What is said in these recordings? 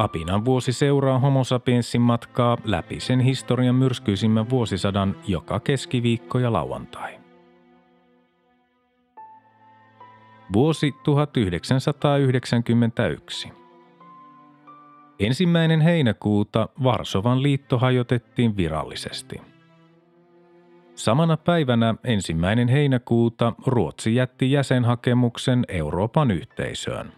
Apinan vuosi seuraa homo sapiensin matkaa läpi sen historian myrskyisimmän vuosisadan joka keskiviikko ja lauantai. Vuosi 1991. Ensimmäinen heinäkuuta Varsovan liitto hajotettiin virallisesti. Samana päivänä ensimmäinen heinäkuuta Ruotsi jätti jäsenhakemuksen Euroopan yhteisöön.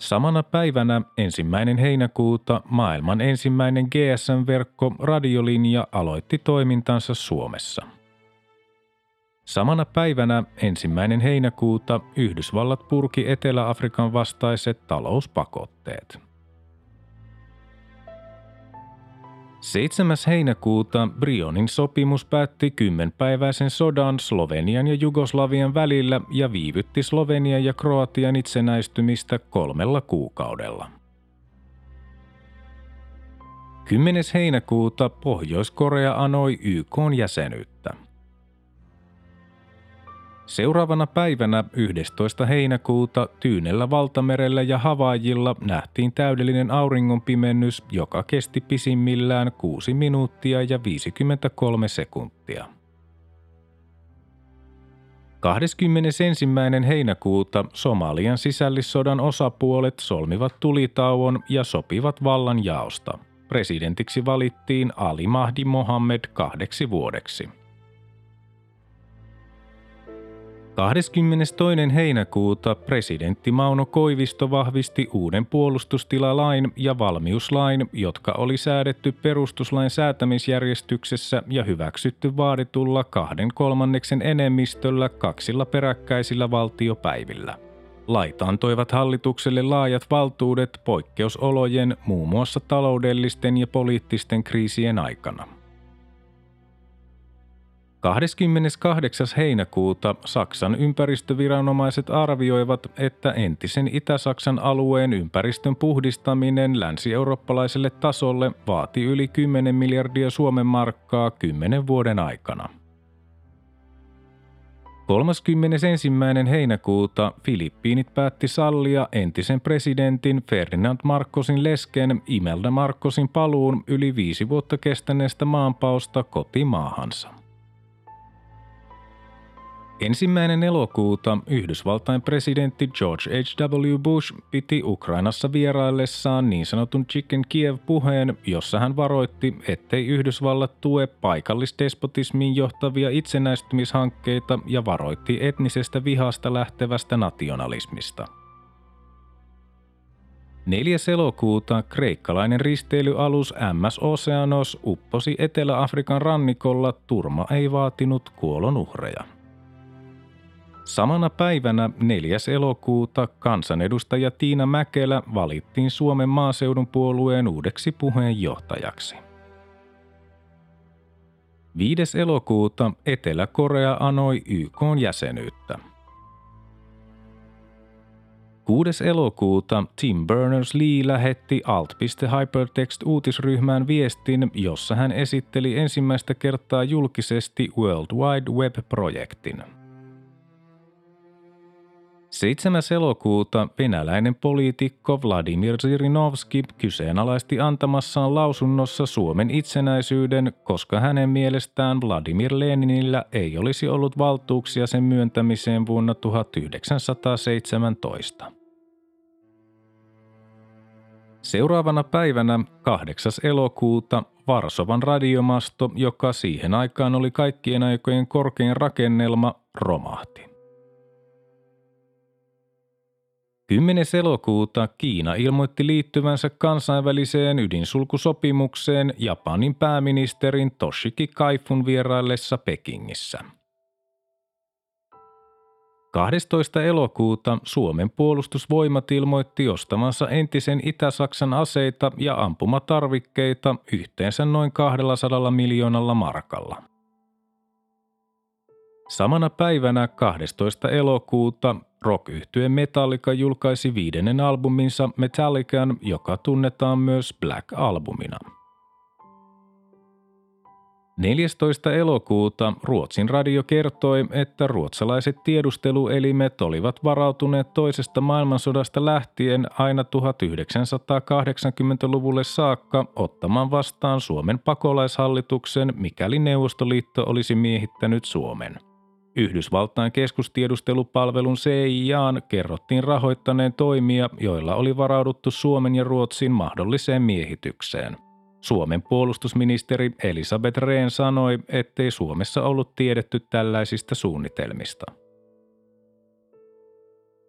Samana päivänä ensimmäinen heinäkuuta maailman ensimmäinen GSM-verkko radiolinja aloitti toimintansa Suomessa – Samana päivänä ensimmäinen heinäkuuta Yhdysvallat purki Etelä-Afrikan vastaiset talouspakotteet. 7. heinäkuuta Brionin sopimus päätti kymmenpäiväisen sodan Slovenian ja Jugoslavian välillä ja viivytti Slovenian ja Kroatian itsenäistymistä kolmella kuukaudella. 10. heinäkuuta Pohjois-Korea anoi YK jäsenyyttä. Seuraavana päivänä 11. heinäkuuta Tyynellä valtamerellä ja Havaijilla nähtiin täydellinen auringonpimennys, joka kesti pisimmillään 6 minuuttia ja 53 sekuntia. 21. heinäkuuta Somalian sisällissodan osapuolet solmivat tulitauon ja sopivat vallan jaosta. Presidentiksi valittiin Ali Mahdi Mohammed kahdeksi vuodeksi – 22. heinäkuuta presidentti Mauno Koivisto vahvisti uuden puolustustilalain ja valmiuslain, jotka oli säädetty perustuslain säätämisjärjestyksessä ja hyväksytty vaaditulla kahden kolmanneksen enemmistöllä kaksilla peräkkäisillä valtiopäivillä. Lait antoivat hallitukselle laajat valtuudet poikkeusolojen, muun muassa taloudellisten ja poliittisten kriisien aikana – 28. heinäkuuta Saksan ympäristöviranomaiset arvioivat, että entisen Itä-Saksan alueen ympäristön puhdistaminen länsi-eurooppalaiselle tasolle vaati yli 10 miljardia Suomen markkaa 10 vuoden aikana. 31. heinäkuuta Filippiinit päätti sallia entisen presidentin Ferdinand Marcosin lesken Imelda Marcosin paluun yli viisi vuotta kestäneestä maanpausta kotimaahansa. Ensimmäinen elokuuta Yhdysvaltain presidentti George H.W. Bush piti Ukrainassa vieraillessaan niin sanotun Chicken Kiev-puheen, jossa hän varoitti, ettei Yhdysvallat tue paikallisdespotismiin johtavia itsenäistymishankkeita ja varoitti etnisestä vihasta lähtevästä nationalismista. 4. elokuuta kreikkalainen risteilyalus MS Oceanos upposi Etelä-Afrikan rannikolla, turma ei vaatinut kuolonuhreja. Samana päivänä 4. elokuuta kansanedustaja Tiina Mäkelä valittiin Suomen maaseudun puolueen uudeksi puheenjohtajaksi. 5. elokuuta Etelä-Korea anoi YK jäsenyyttä. 6. elokuuta Tim Berners-Lee lähetti Alt.Hypertext-uutisryhmään viestin, jossa hän esitteli ensimmäistä kertaa julkisesti World Wide Web-projektin – 7. elokuuta venäläinen poliitikko Vladimir Zirinovski kyseenalaisti antamassaan lausunnossa Suomen itsenäisyyden, koska hänen mielestään Vladimir Leninillä ei olisi ollut valtuuksia sen myöntämiseen vuonna 1917. Seuraavana päivänä 8. elokuuta Varsovan radiomasto, joka siihen aikaan oli kaikkien aikojen korkein rakennelma, romahti. 10. elokuuta Kiina ilmoitti liittyvänsä kansainväliseen ydinsulkusopimukseen Japanin pääministerin Toshiki Kaifun vieraillessa Pekingissä. 12. elokuuta Suomen puolustusvoimat ilmoitti ostamansa entisen Itä-Saksan aseita ja ampumatarvikkeita yhteensä noin 200 miljoonalla markalla. Samana päivänä 12. elokuuta rock Metallica julkaisi viidennen albuminsa Metallican, joka tunnetaan myös Black-albumina. 14. elokuuta Ruotsin radio kertoi, että ruotsalaiset tiedusteluelimet olivat varautuneet toisesta maailmansodasta lähtien aina 1980-luvulle saakka ottamaan vastaan Suomen pakolaishallituksen, mikäli Neuvostoliitto olisi miehittänyt Suomen – Yhdysvaltain keskustiedustelupalvelun CIAan kerrottiin rahoittaneen toimia, joilla oli varauduttu Suomen ja Ruotsin mahdolliseen miehitykseen. Suomen puolustusministeri Elisabeth Rehn sanoi, ettei Suomessa ollut tiedetty tällaisista suunnitelmista.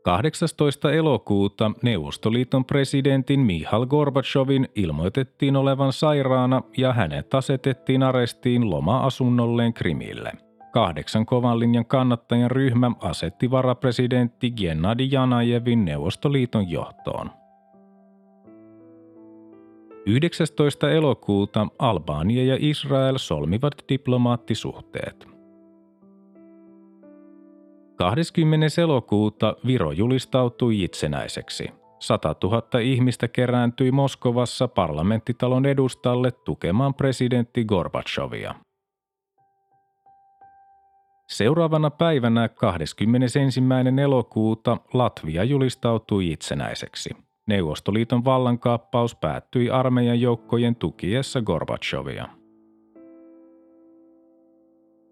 18. elokuuta Neuvostoliiton presidentin Mihail Gorbachevin ilmoitettiin olevan sairaana ja hänet asetettiin arestiin loma-asunnolleen Krimille – Kahdeksan kovan linjan kannattajan ryhmä asetti varapresidentti Gennadi Janajevin Neuvostoliiton johtoon. 19. elokuuta Albania ja Israel solmivat diplomaattisuhteet. 20. elokuuta Viro julistautui itsenäiseksi. 100 000 ihmistä kerääntyi Moskovassa parlamenttitalon edustalle tukemaan presidentti Gorbachevia. Seuraavana päivänä 21. elokuuta Latvia julistautui itsenäiseksi. Neuvostoliiton vallankaappaus päättyi armeijan joukkojen tukiessa Gorbachevia.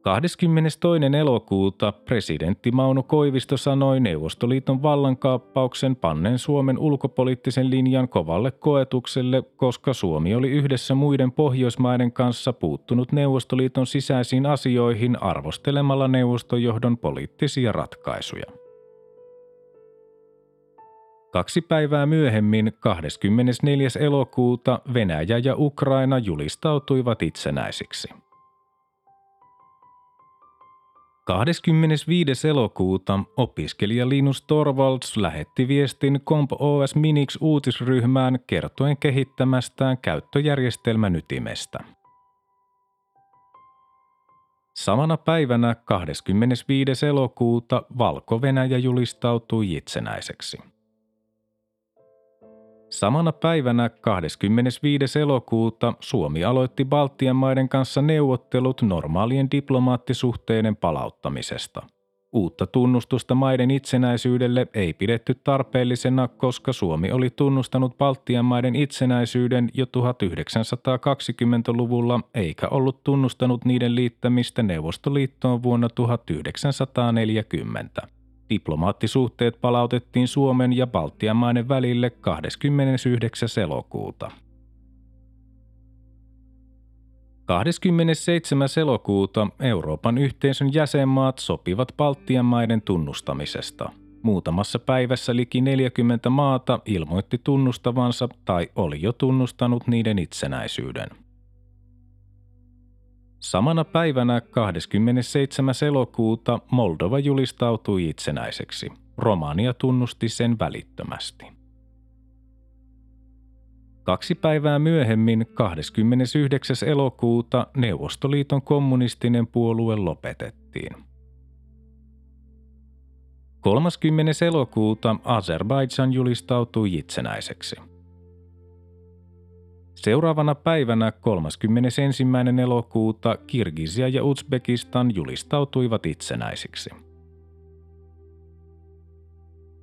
22. elokuuta presidentti Mauno Koivisto sanoi Neuvostoliiton vallankaappauksen pannen Suomen ulkopoliittisen linjan kovalle koetukselle, koska Suomi oli yhdessä muiden Pohjoismaiden kanssa puuttunut Neuvostoliiton sisäisiin asioihin arvostelemalla neuvostojohdon poliittisia ratkaisuja. Kaksi päivää myöhemmin, 24. elokuuta, Venäjä ja Ukraina julistautuivat itsenäisiksi. 25. elokuuta opiskelija Linus Torvalds lähetti viestin Comp OS Minix uutisryhmään kertoen kehittämästään käyttöjärjestelmän ytimestä. Samana päivänä 25. elokuuta Valko-Venäjä julistautui itsenäiseksi. Samana päivänä 25. elokuuta Suomi aloitti Baltian maiden kanssa neuvottelut normaalien diplomaattisuhteiden palauttamisesta. Uutta tunnustusta maiden itsenäisyydelle ei pidetty tarpeellisena, koska Suomi oli tunnustanut Baltian maiden itsenäisyyden jo 1920-luvulla eikä ollut tunnustanut niiden liittämistä Neuvostoliittoon vuonna 1940. Diplomaattisuhteet palautettiin Suomen ja Baltian maiden välille 29. elokuuta. 27. elokuuta Euroopan yhteisön jäsenmaat sopivat Baltian maiden tunnustamisesta. Muutamassa päivässä liki 40 maata ilmoitti tunnustavansa tai oli jo tunnustanut niiden itsenäisyyden. Samana päivänä 27. elokuuta Moldova julistautui itsenäiseksi. Romania tunnusti sen välittömästi. Kaksi päivää myöhemmin, 29. elokuuta, Neuvostoliiton kommunistinen puolue lopetettiin. 30. elokuuta Azerbaidžan julistautui itsenäiseksi. Seuraavana päivänä 31. elokuuta Kirgisia ja Uzbekistan julistautuivat itsenäisiksi.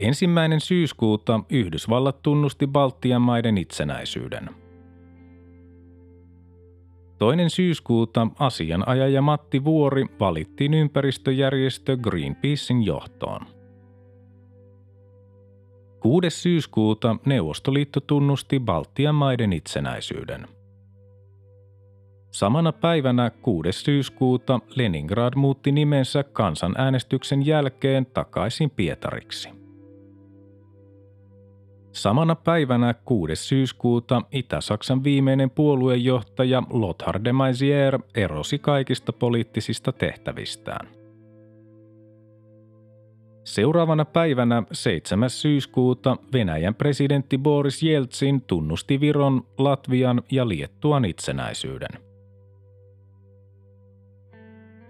Ensimmäinen syyskuuta Yhdysvallat tunnusti Baltian maiden itsenäisyyden. Toinen syyskuuta asianajaja Matti Vuori valittiin ympäristöjärjestö Greenpeacein johtoon. 6. syyskuuta Neuvostoliitto tunnusti Baltian maiden itsenäisyyden. Samana päivänä 6. syyskuuta Leningrad muutti nimensä kansanäänestyksen jälkeen takaisin Pietariksi. Samana päivänä 6. syyskuuta Itä-Saksan viimeinen puoluejohtaja Lothar de Maizière erosi kaikista poliittisista tehtävistään. Seuraavana päivänä 7. syyskuuta Venäjän presidentti Boris Jeltsin tunnusti Viron, Latvian ja Liettuan itsenäisyyden.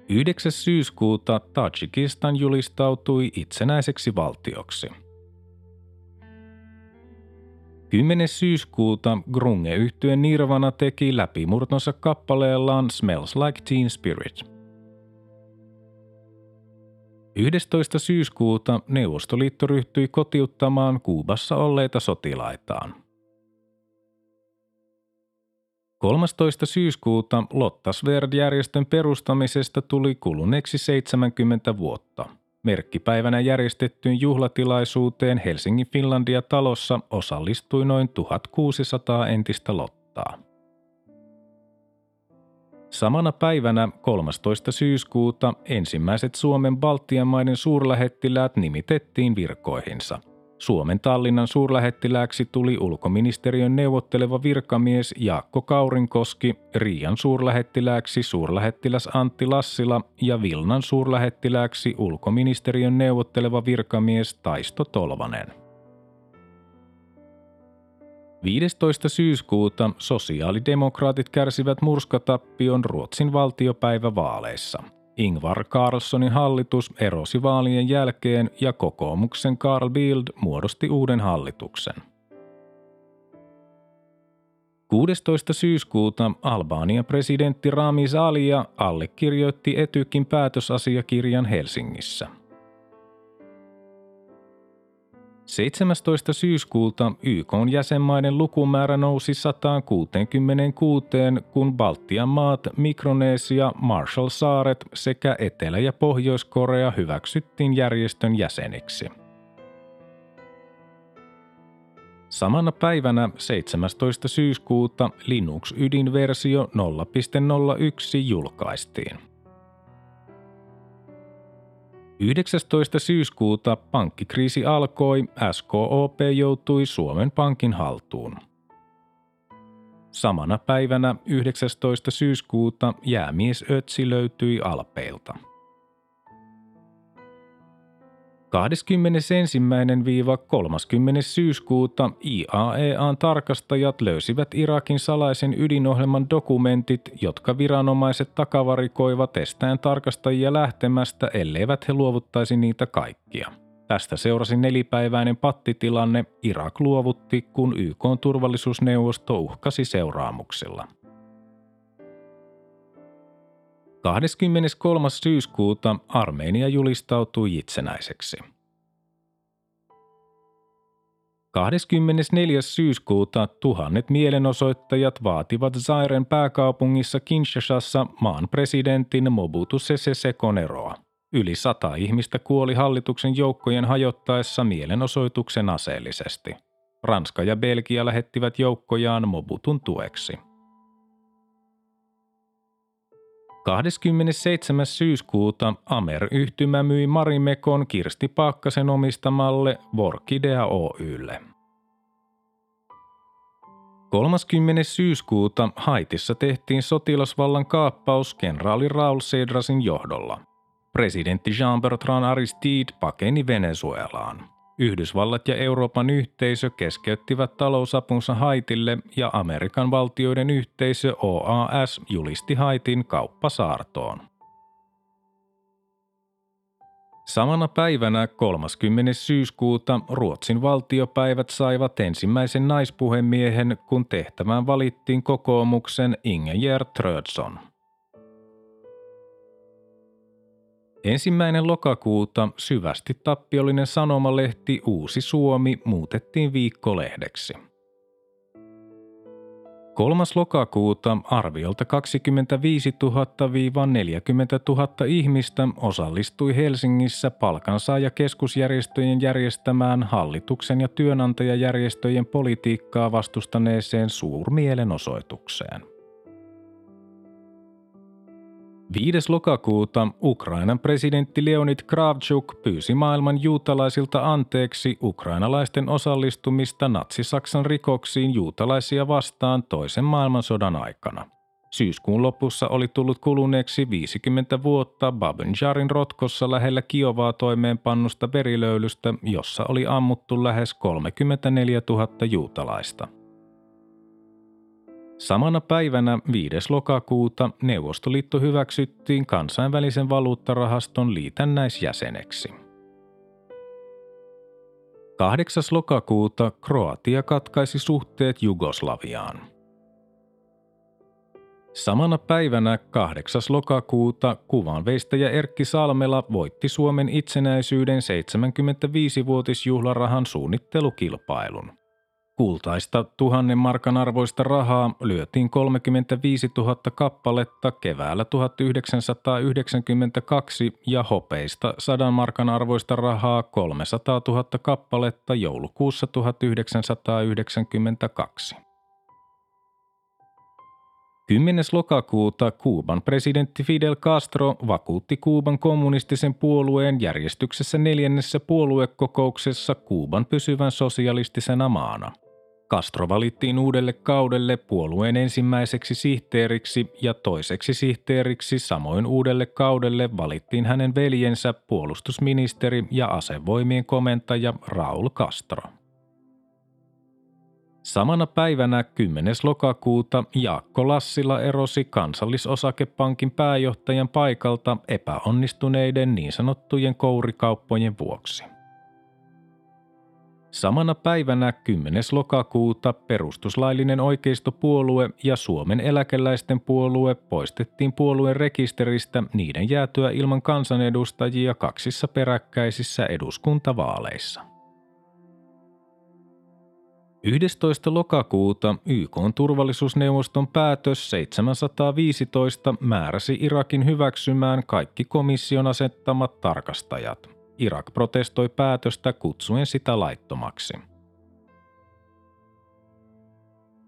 9. syyskuuta Tajikistan julistautui itsenäiseksi valtioksi. 10. syyskuuta grunge yhtyeen Nirvana teki läpimurtonsa kappaleellaan Smells Like Teen Spirit – 11. syyskuuta Neuvostoliitto ryhtyi kotiuttamaan Kuubassa olleita sotilaitaan. 13. syyskuuta Lottasverd-järjestön perustamisesta tuli kuluneeksi 70 vuotta. Merkkipäivänä järjestettyyn juhlatilaisuuteen Helsingin Finlandia-talossa osallistui noin 1600 entistä Lottaa. Samana päivänä 13. syyskuuta ensimmäiset Suomen Baltian maiden suurlähettiläät nimitettiin virkoihinsa. Suomen Tallinnan suurlähettilääksi tuli ulkoministeriön neuvotteleva virkamies Jaakko Kaurinkoski, Riian suurlähettilääksi suurlähettiläs Antti Lassila ja Vilnan suurlähettilääksi ulkoministeriön neuvotteleva virkamies Taisto Tolvanen. 15. syyskuuta sosiaalidemokraatit kärsivät murskatappion Ruotsin valtiopäivävaaleissa. Ingvar Carlssonin hallitus erosi vaalien jälkeen ja kokoomuksen Carl Bild muodosti uuden hallituksen. 16. syyskuuta Albanian presidentti Rami Alia allekirjoitti Etykin päätösasiakirjan Helsingissä – 17. syyskuuta YK jäsenmaiden lukumäärä nousi 166, kun Baltian maat, Mikronesia, Marshall-saaret sekä Etelä- ja Pohjois-Korea hyväksyttiin järjestön jäseniksi. Samana päivänä 17. syyskuuta Linux-ydinversio 0.01 julkaistiin. 19. syyskuuta pankkikriisi alkoi, SKOP joutui Suomen Pankin haltuun. Samana päivänä 19. syyskuuta jäämies Ötsi löytyi Alpeilta. 21-30. syyskuuta IAEAn tarkastajat löysivät Irakin salaisen ydinohjelman dokumentit, jotka viranomaiset takavarikoivat estäen tarkastajia lähtemästä, elleivät he luovuttaisi niitä kaikkia. Tästä seurasi nelipäiväinen pattitilanne. Irak luovutti, kun YK turvallisuusneuvosto uhkasi seuraamuksilla. 23. syyskuuta Armenia julistautui itsenäiseksi. 24. syyskuuta tuhannet mielenosoittajat vaativat Zairen pääkaupungissa Kinshasassa maan presidentin Mobutu Sese Sekon eroa. Yli sata ihmistä kuoli hallituksen joukkojen hajottaessa mielenosoituksen aseellisesti. Ranska ja Belgia lähettivät joukkojaan Mobutun tueksi. 27. syyskuuta Amer-yhtymä myi Marimekon Kirsti Paakkasen omistamalle Vorkidea Oylle. 30. syyskuuta Haitissa tehtiin sotilasvallan kaappaus kenraali Raul Cedrasin johdolla. Presidentti Jean-Bertrand Aristide pakeni Venezuelaan. Yhdysvallat ja Euroopan yhteisö keskeyttivät talousapunsa Haitille ja Amerikan valtioiden yhteisö OAS julisti Haitin kauppasaartoon. Samana päivänä 30. syyskuuta Ruotsin valtiopäivät saivat ensimmäisen naispuhemiehen, kun tehtävään valittiin kokoomuksen Ingegerd Trödsson. Ensimmäinen lokakuuta syvästi tappiollinen sanomalehti Uusi Suomi muutettiin viikkolehdeksi. Kolmas lokakuuta arviolta 25 000-40 000 ihmistä osallistui Helsingissä palkansaajakeskusjärjestöjen järjestämään hallituksen ja työnantajajärjestöjen politiikkaa vastustaneeseen suurmielenosoitukseen. 5. lokakuuta Ukrainan presidentti Leonid Kravchuk pyysi maailman juutalaisilta anteeksi ukrainalaisten osallistumista natsi-Saksan rikoksiin juutalaisia vastaan toisen maailmansodan aikana. Syyskuun lopussa oli tullut kuluneeksi 50 vuotta Babinjarin rotkossa lähellä Kiovaa toimeenpannusta verilöylystä, jossa oli ammuttu lähes 34 000 juutalaista. Samana päivänä 5. lokakuuta Neuvostoliitto hyväksyttiin kansainvälisen valuuttarahaston liitännäisjäseneksi. 8. lokakuuta Kroatia katkaisi suhteet Jugoslaviaan. Samana päivänä 8. lokakuuta kuvanveistäjä Erkki Salmela voitti Suomen itsenäisyyden 75-vuotisjuhlarahan suunnittelukilpailun. Kultaista tuhannen markan arvoista rahaa lyötiin 35 000 kappaletta keväällä 1992 ja hopeista 100 markan arvoista rahaa 300 000 kappaletta joulukuussa 1992. 10. lokakuuta Kuuban presidentti Fidel Castro vakuutti Kuuban kommunistisen puolueen järjestyksessä neljännessä puoluekokouksessa Kuuban pysyvän sosialistisena maana – Castro valittiin uudelle kaudelle puolueen ensimmäiseksi sihteeriksi ja toiseksi sihteeriksi samoin uudelle kaudelle valittiin hänen veljensä puolustusministeri ja asevoimien komentaja Raul Castro. Samana päivänä 10. lokakuuta Jaakko Lassila erosi kansallisosakepankin pääjohtajan paikalta epäonnistuneiden niin sanottujen kourikauppojen vuoksi. Samana päivänä 10. lokakuuta perustuslaillinen oikeistopuolue ja Suomen eläkeläisten puolue poistettiin puolueen rekisteristä niiden jäätyä ilman kansanedustajia kaksissa peräkkäisissä eduskuntavaaleissa. 11. lokakuuta YK turvallisuusneuvoston päätös 715 määräsi Irakin hyväksymään kaikki komission asettamat tarkastajat – Irak protestoi päätöstä kutsuen sitä laittomaksi.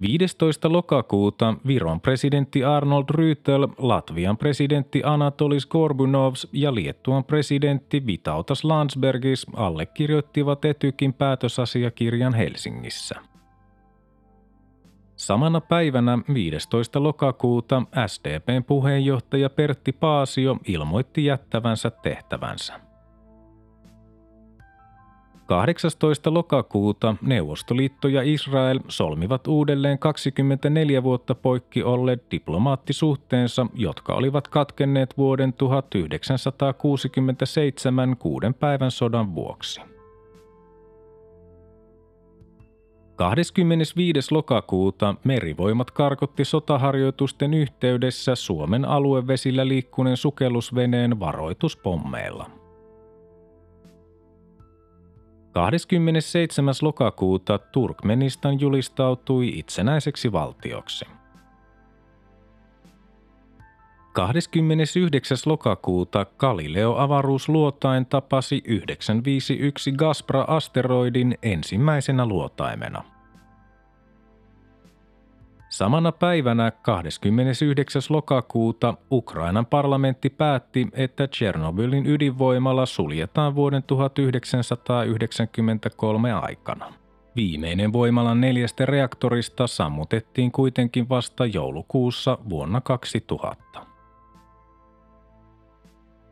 15. lokakuuta Viron presidentti Arnold Rytel, Latvian presidentti Anatolis Gorbunovs ja Liettuan presidentti Vitautas Landsbergis allekirjoittivat Etykin päätösasiakirjan Helsingissä. Samana päivänä 15. lokakuuta SDPn puheenjohtaja Pertti Paasio ilmoitti jättävänsä tehtävänsä. 18. lokakuuta Neuvostoliitto ja Israel solmivat uudelleen 24 vuotta poikki olleet diplomaattisuhteensa, jotka olivat katkenneet vuoden 1967 kuuden päivän sodan vuoksi. 25. lokakuuta merivoimat karkotti sotaharjoitusten yhteydessä Suomen aluevesillä liikkuneen sukellusveneen varoituspommeilla. 27. lokakuuta Turkmenistan julistautui itsenäiseksi valtioksi. 29. lokakuuta Galileo avaruusluotain tapasi 951 Gaspra-asteroidin ensimmäisenä luotaimena – Samana päivänä 29. lokakuuta Ukrainan parlamentti päätti, että Tchernobylin ydinvoimala suljetaan vuoden 1993 aikana. Viimeinen voimalan neljästä reaktorista sammutettiin kuitenkin vasta joulukuussa vuonna 2000.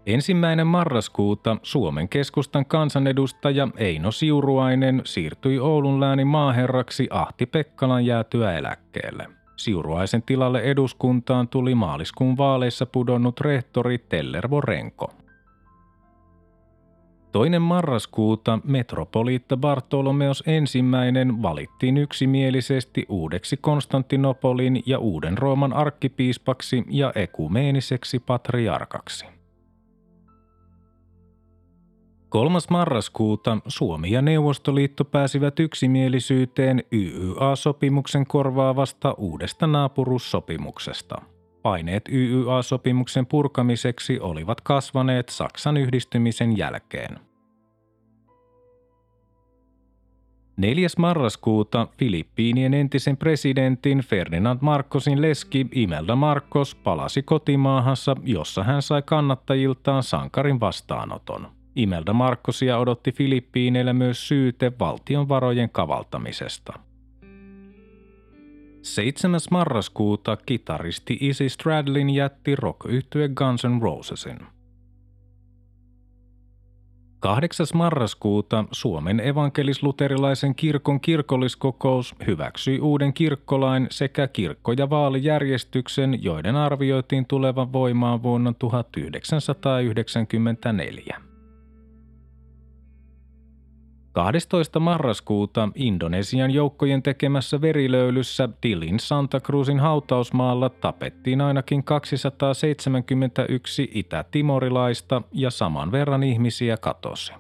Ensimmäinen marraskuuta Suomen keskustan kansanedustaja Eino Siuruainen siirtyi Oulun läänin maaherraksi Ahti Pekkalan jäätyä eläkkeelle. Siuruaisen tilalle eduskuntaan tuli maaliskuun vaaleissa pudonnut rehtori Tellervo Renko. Toinen marraskuuta metropoliitta Bartolomeos ensimmäinen valittiin yksimielisesti uudeksi Konstantinopolin ja uuden Rooman arkkipiispaksi ja ekumeeniseksi patriarkaksi. 3. marraskuuta Suomi ja Neuvostoliitto pääsivät yksimielisyyteen YYA-sopimuksen korvaavasta uudesta naapuruussopimuksesta. Paineet YYA-sopimuksen purkamiseksi olivat kasvaneet Saksan yhdistymisen jälkeen. 4. marraskuuta Filippiinien entisen presidentin Ferdinand Marcosin leski Imelda Marcos palasi kotimaahansa, jossa hän sai kannattajiltaan sankarin vastaanoton. Imelda Markkosia odotti Filippiineillä myös syyte valtion varojen kavaltamisesta. 7. marraskuuta kitaristi Izzy Stradlin jätti rock Guns N' Rosesin. 8. marraskuuta Suomen evankelisluterilaisen kirkon kirkolliskokous hyväksyi uuden kirkkolain sekä kirkko- ja vaalijärjestyksen, joiden arvioitiin tulevan voimaan vuonna 1994. 12. marraskuuta Indonesian joukkojen tekemässä verilöylyssä Dilin Santa Cruzin hautausmaalla tapettiin ainakin 271 itä-timorilaista ja saman verran ihmisiä katosi.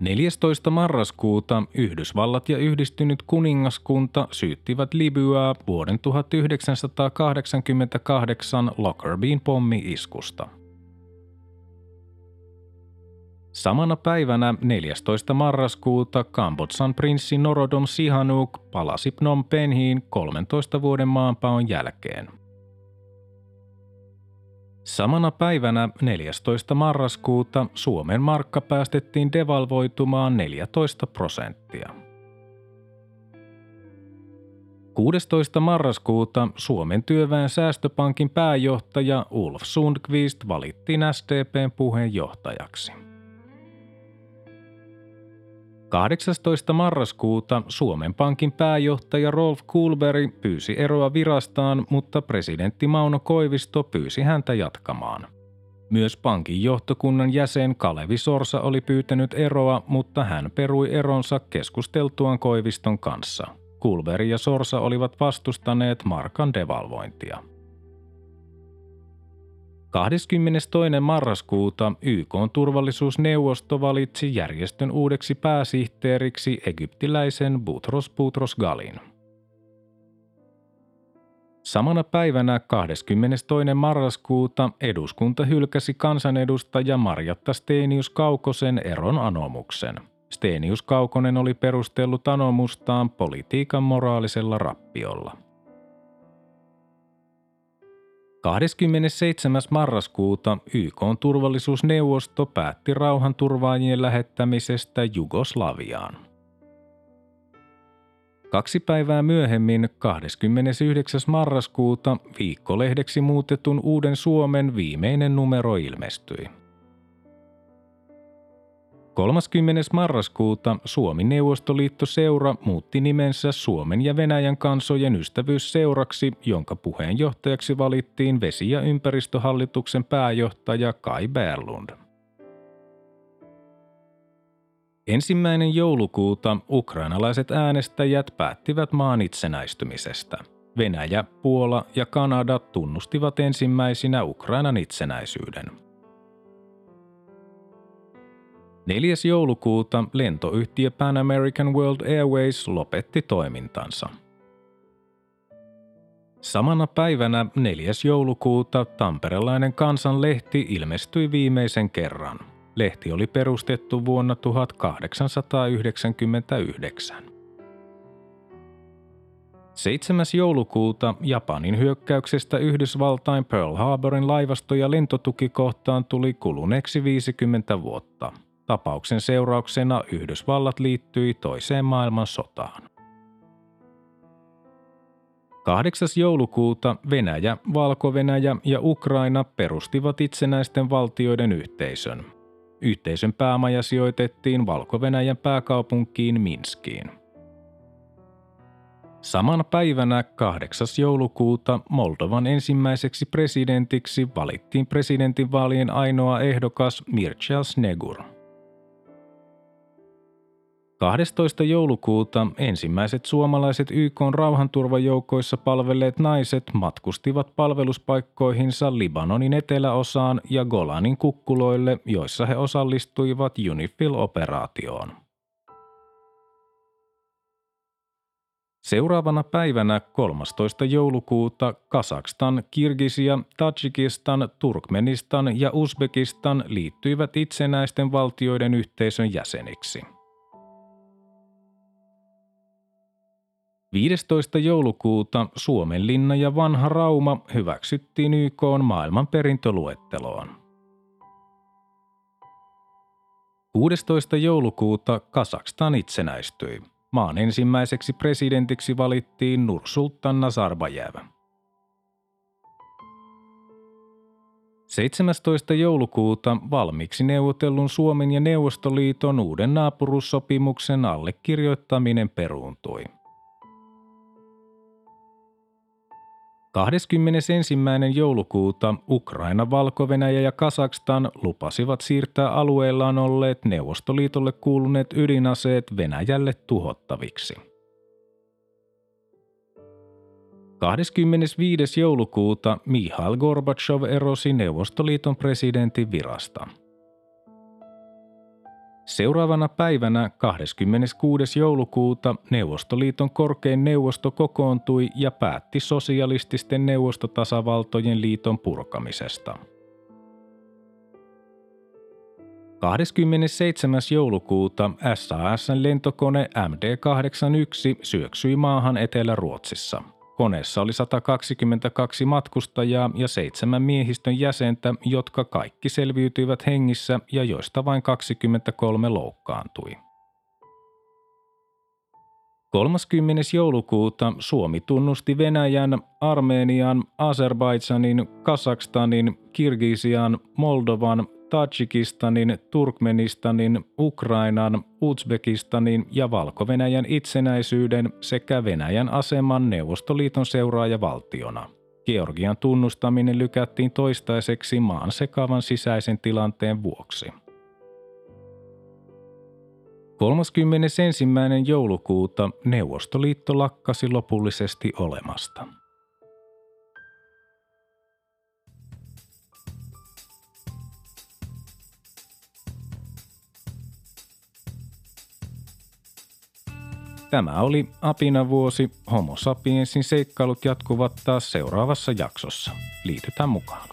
14. marraskuuta Yhdysvallat ja yhdistynyt kuningaskunta syyttivät Libyaa vuoden 1988 Lockerbien pommi-iskusta – Samana päivänä 14. marraskuuta Kambodsan prinssi Norodom Sihanouk palasi Phnom Penhiin 13 vuoden maanpaon jälkeen. Samana päivänä 14. marraskuuta Suomen markka päästettiin devalvoitumaan 14 prosenttia. 16. marraskuuta Suomen työväen säästöpankin pääjohtaja Ulf Sundqvist valittiin SDPn puheenjohtajaksi. 18. marraskuuta Suomen Pankin pääjohtaja Rolf Kulberg pyysi eroa virastaan, mutta presidentti Mauno Koivisto pyysi häntä jatkamaan. Myös pankin johtokunnan jäsen Kalevi Sorsa oli pyytänyt eroa, mutta hän perui eronsa keskusteltuaan Koiviston kanssa. Kulberg ja Sorsa olivat vastustaneet markan devalvointia. 22. marraskuuta YK turvallisuusneuvosto valitsi järjestön uudeksi pääsihteeriksi egyptiläisen Butros Butros Galin. Samana päivänä 22. marraskuuta eduskunta hylkäsi kansanedustaja Marjatta Steenius Kaukosen eron anomuksen. Steenius Kaukonen oli perustellut anomustaan politiikan moraalisella rappiolla. 27. marraskuuta YK turvallisuusneuvosto päätti rauhanturvaajien lähettämisestä Jugoslaviaan. Kaksi päivää myöhemmin, 29. marraskuuta, viikkolehdeksi muutetun Uuden Suomen viimeinen numero ilmestyi. 30. marraskuuta Suomi Neuvostoliitto Seura muutti nimensä Suomen ja Venäjän kansojen ystävyysseuraksi, jonka puheenjohtajaksi valittiin vesi- ja ympäristöhallituksen pääjohtaja Kai Berlund. Ensimmäinen joulukuuta ukrainalaiset äänestäjät päättivät maan itsenäistymisestä. Venäjä, Puola ja Kanada tunnustivat ensimmäisinä Ukrainan itsenäisyyden – 4. joulukuuta lentoyhtiö Pan American World Airways lopetti toimintansa. Samana päivänä 4. joulukuuta tamperelainen kansanlehti ilmestyi viimeisen kerran. Lehti oli perustettu vuonna 1899. 7. joulukuuta Japanin hyökkäyksestä Yhdysvaltain Pearl Harborin laivasto- ja lentotukikohtaan tuli kuluneeksi 50 vuotta – Tapauksen seurauksena Yhdysvallat liittyi toiseen maailmansotaan. 8. joulukuuta Venäjä, Valko-Venäjä ja Ukraina perustivat itsenäisten valtioiden yhteisön. Yhteisön päämaja sijoitettiin Valko-Venäjän pääkaupunkiin Minskiin. Samana päivänä 8. joulukuuta Moldovan ensimmäiseksi presidentiksi valittiin presidentinvaalien ainoa ehdokas Mircea Snegur – 12. joulukuuta ensimmäiset suomalaiset YK rauhanturvajoukoissa palvelleet naiset matkustivat palveluspaikkoihinsa Libanonin eteläosaan ja Golanin kukkuloille, joissa he osallistuivat UNIFIL-operaatioon. Seuraavana päivänä 13. joulukuuta Kasakstan, Kirgisia, Tajikistan, Turkmenistan ja Uzbekistan liittyivät itsenäisten valtioiden yhteisön jäseniksi – 15. joulukuuta Suomen linna ja vanha Rauma hyväksyttiin YK maailman perintöluetteloon. 16. joulukuuta Kasakstan itsenäistyi. Maan ensimmäiseksi presidentiksi valittiin Nursultan Nazarbayev. 17. joulukuuta valmiiksi neuvotellun Suomen ja Neuvostoliiton uuden naapuruussopimuksen allekirjoittaminen peruuntui. 21. joulukuuta Ukraina, valko ja Kasakstan lupasivat siirtää alueellaan olleet Neuvostoliitolle kuuluneet ydinaseet Venäjälle tuhottaviksi. 25. joulukuuta Mihail Gorbachev erosi Neuvostoliiton presidentin virasta – Seuraavana päivänä 26. joulukuuta Neuvostoliiton korkein neuvosto kokoontui ja päätti sosialististen neuvostotasavaltojen liiton purkamisesta. 27. joulukuuta SASn lentokone MD-81 syöksyi maahan Etelä-Ruotsissa – Koneessa oli 122 matkustajaa ja seitsemän miehistön jäsentä, jotka kaikki selviytyivät hengissä ja joista vain 23 loukkaantui. 30. joulukuuta Suomi tunnusti Venäjän, Armenian, Azerbaidsanin, Kasakstanin, Kirgisian, Moldovan, Tajikistanin, Turkmenistanin, Ukrainan, Uzbekistanin ja valko itsenäisyyden sekä Venäjän aseman Neuvostoliiton seuraajavaltiona. Georgian tunnustaminen lykättiin toistaiseksi maan sekavan sisäisen tilanteen vuoksi. 31. joulukuuta Neuvostoliitto lakkasi lopullisesti olemasta. Tämä oli Apinavuosi. Homo sapiensin seikkailut jatkuvat taas seuraavassa jaksossa. Liitytään mukaan.